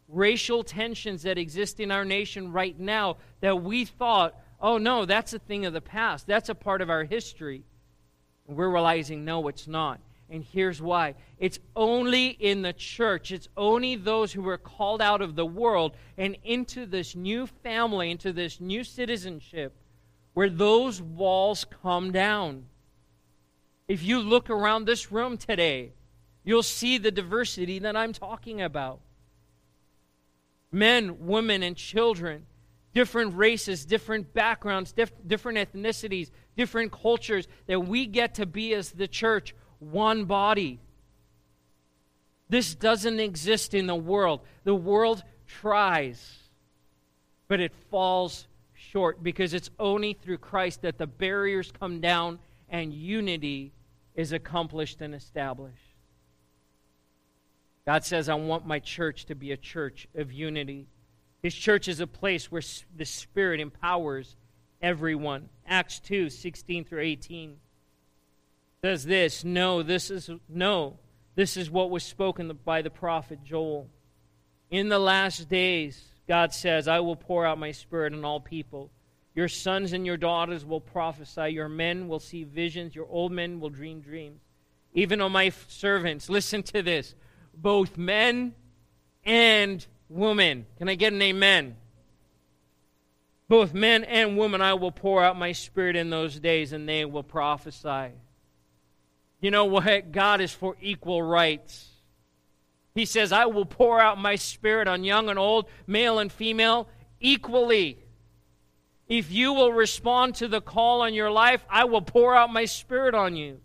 racial tensions that exist in our nation right now that we thought, oh no, that's a thing of the past, that's a part of our history. And we're realizing, no, it's not. And here's why it's only in the church, it's only those who were called out of the world and into this new family, into this new citizenship, where those walls come down. If you look around this room today, you'll see the diversity that I'm talking about. men, women, and children, different races, different backgrounds, diff- different ethnicities, different cultures, that we get to be as the church one body. This doesn't exist in the world. The world tries, but it falls short because it's only through Christ that the barriers come down and unity is accomplished and established. God says, I want my church to be a church of unity. His church is a place where the Spirit empowers everyone. Acts 2 16 through 18 says this No, this is, no, this is what was spoken by the prophet Joel. In the last days, God says, I will pour out my Spirit on all people. Your sons and your daughters will prophesy. Your men will see visions. Your old men will dream dreams. Even on my servants, listen to this both men and women. Can I get an amen? Both men and women, I will pour out my spirit in those days, and they will prophesy. You know what? God is for equal rights. He says, I will pour out my spirit on young and old, male and female, equally. If you will respond to the call on your life, I will pour out my spirit on you.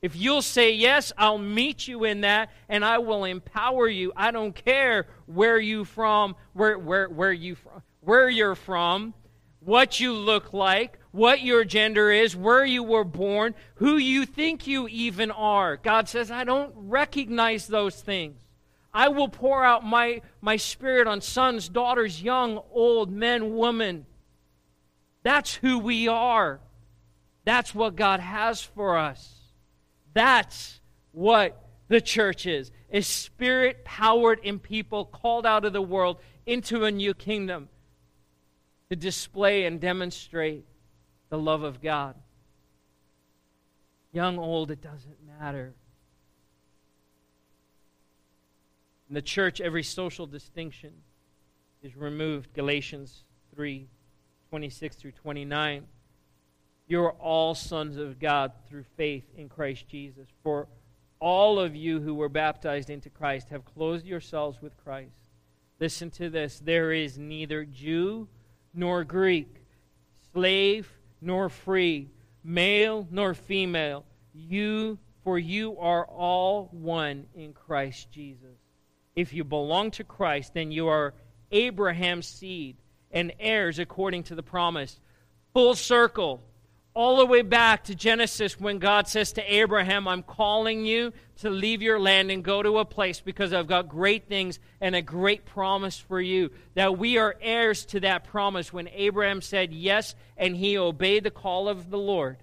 If you'll say yes, I'll meet you in that and I will empower you. I don't care where you from, where where where you from, where you're from, what you look like, what your gender is, where you were born, who you think you even are. God says, I don't recognize those things. I will pour out my, my spirit on sons, daughters, young, old, men, women. That's who we are. That's what God has for us. That's what the church is a spirit powered in people called out of the world into a new kingdom to display and demonstrate the love of God. Young, old, it doesn't matter. In the church, every social distinction is removed. Galatians 3 26 through 29. You are all sons of God through faith in Christ Jesus. For all of you who were baptized into Christ have clothed yourselves with Christ. Listen to this there is neither Jew nor Greek, slave nor free, male nor female. You, for you are all one in Christ Jesus. If you belong to Christ, then you are Abraham's seed and heirs according to the promise. Full circle all the way back to Genesis when God says to Abraham, I'm calling you to leave your land and go to a place because I've got great things and a great promise for you. That we are heirs to that promise when Abraham said yes and he obeyed the call of the Lord.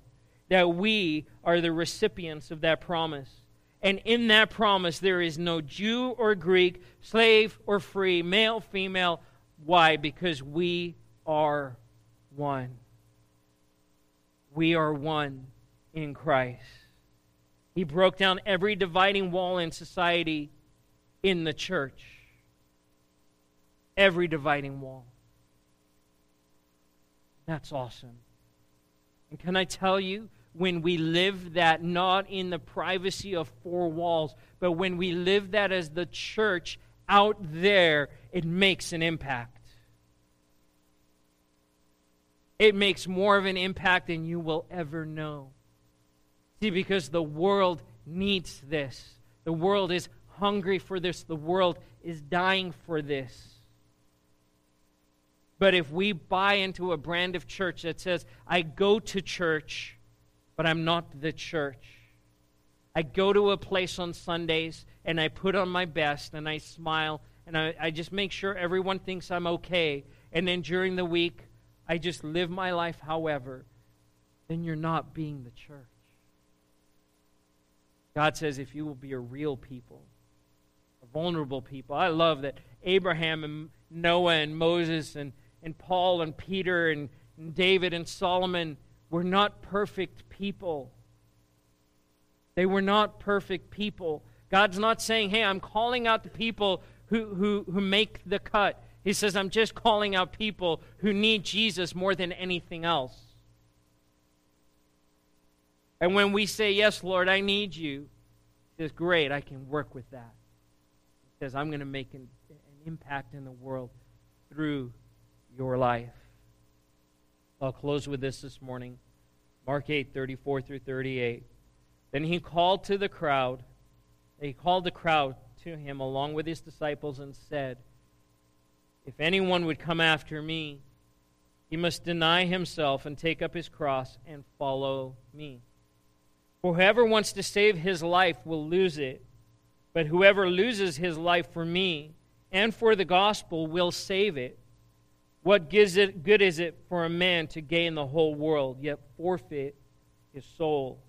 That we are the recipients of that promise. And in that promise, there is no Jew or Greek, slave or free, male, female. Why? Because we are one we are one in Christ. He broke down every dividing wall in society in the church. Every dividing wall. That's awesome. And can I tell you, when we live that not in the privacy of four walls, but when we live that as the church out there, it makes an impact it makes more of an impact than you will ever know. See, because the world needs this. The world is hungry for this. The world is dying for this. But if we buy into a brand of church that says, I go to church, but I'm not the church. I go to a place on Sundays and I put on my best and I smile and I, I just make sure everyone thinks I'm okay. And then during the week, I just live my life however, then you're not being the church. God says if you will be a real people, a vulnerable people. I love that Abraham and Noah and Moses and, and Paul and Peter and, and David and Solomon were not perfect people. They were not perfect people. God's not saying, hey, I'm calling out the people who, who, who make the cut. He says, I'm just calling out people who need Jesus more than anything else. And when we say, Yes, Lord, I need you, he says, Great, I can work with that. He says, I'm going to make an, an impact in the world through your life. I'll close with this this morning. Mark 8, 34 through 38. Then he called to the crowd. He called the crowd to him along with his disciples and said, If anyone would come after me, he must deny himself and take up his cross and follow me. For whoever wants to save his life will lose it, but whoever loses his life for me and for the gospel will save it. What it, good is it for a man to gain the whole world, yet forfeit his soul?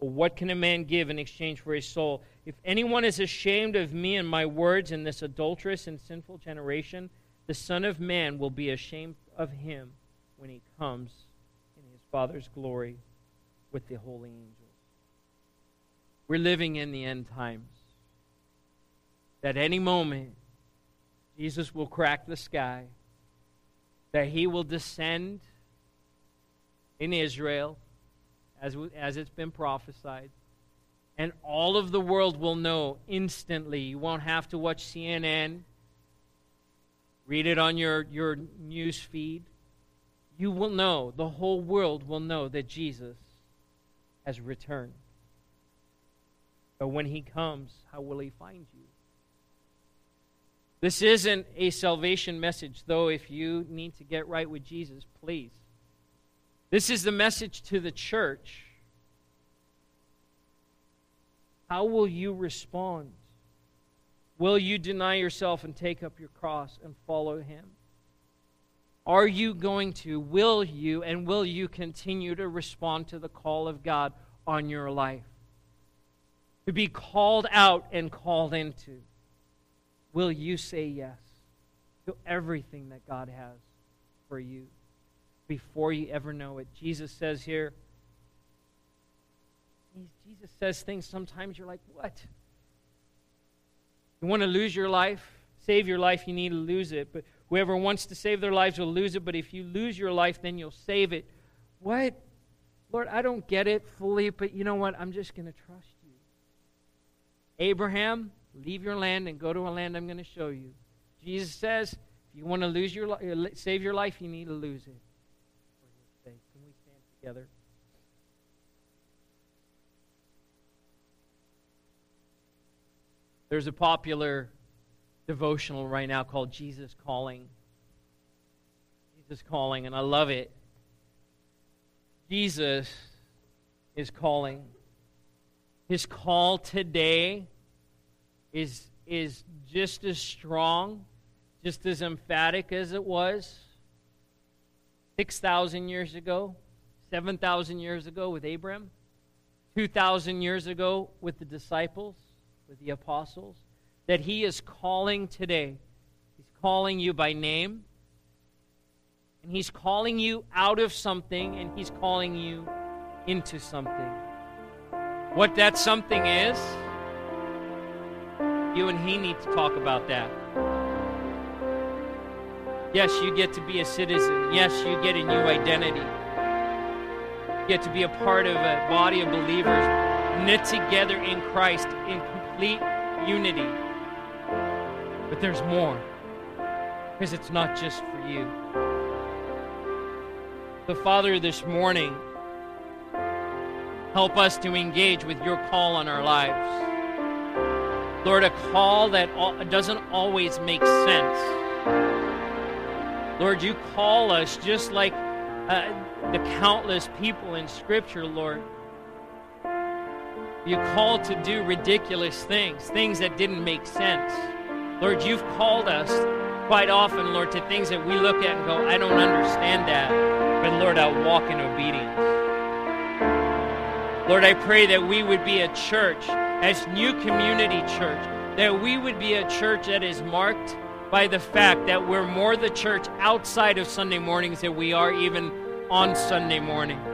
Or what can a man give in exchange for his soul? If anyone is ashamed of me and my words in this adulterous and sinful generation, the Son of Man will be ashamed of him when he comes in his Father's glory with the holy angels. We're living in the end times. That any moment, Jesus will crack the sky, that he will descend in Israel, as, as it's been prophesied, and all of the world will know instantly. You won't have to watch CNN, read it on your, your news feed. You will know, the whole world will know that Jesus has returned. But when he comes, how will he find you? This isn't a salvation message, though, if you need to get right with Jesus, please. This is the message to the church. How will you respond? Will you deny yourself and take up your cross and follow him? Are you going to, will you, and will you continue to respond to the call of God on your life? To be called out and called into. Will you say yes to everything that God has for you before you ever know it? Jesus says here, Jesus says things sometimes you're like, what? You want to lose your life? Save your life, you need to lose it. But whoever wants to save their lives will lose it. But if you lose your life, then you'll save it. What? Lord, I don't get it fully, but you know what? I'm just going to trust you. Abraham, leave your land and go to a land I'm going to show you. Jesus says, if you want to lose your uh, li- save your life, you need to lose it. For his sake. Can we stand together? There's a popular devotional right now called Jesus Calling. Jesus Calling, and I love it. Jesus is calling. His call today is, is just as strong, just as emphatic as it was 6,000 years ago, 7,000 years ago with Abram, 2,000 years ago with the disciples with the apostles, that he is calling today. He's calling you by name, and he's calling you out of something, and he's calling you into something. What that something is, you and he need to talk about that. Yes, you get to be a citizen. Yes, you get a new identity. You get to be a part of a body of believers knit together in Christ in complete unity. But there's more, because it's not just for you. The Father, this morning, help us to engage with your call on our lives. Lord, a call that doesn't always make sense. Lord, you call us just like uh, the countless people in Scripture, Lord you called to do ridiculous things, things that didn't make sense. Lord, you've called us quite often, Lord, to things that we look at and go, I don't understand that. But Lord, I'll walk in obedience. Lord, I pray that we would be a church, as New Community Church, that we would be a church that is marked by the fact that we're more the church outside of Sunday mornings than we are even on Sunday mornings.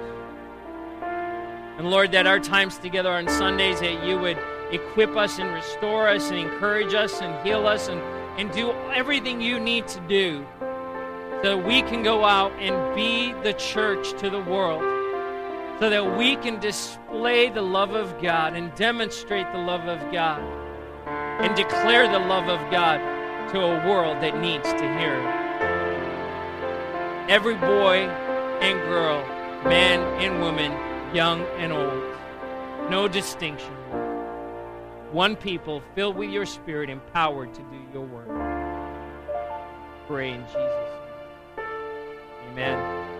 And Lord, that our times together on Sundays, that you would equip us and restore us and encourage us and heal us and, and do everything you need to do so that we can go out and be the church to the world, so that we can display the love of God and demonstrate the love of God and declare the love of God to a world that needs to hear it. Every boy and girl, man and woman, young and old, no distinction. One people filled with your spirit, empowered to do your work. Pray in Jesus' name. Amen.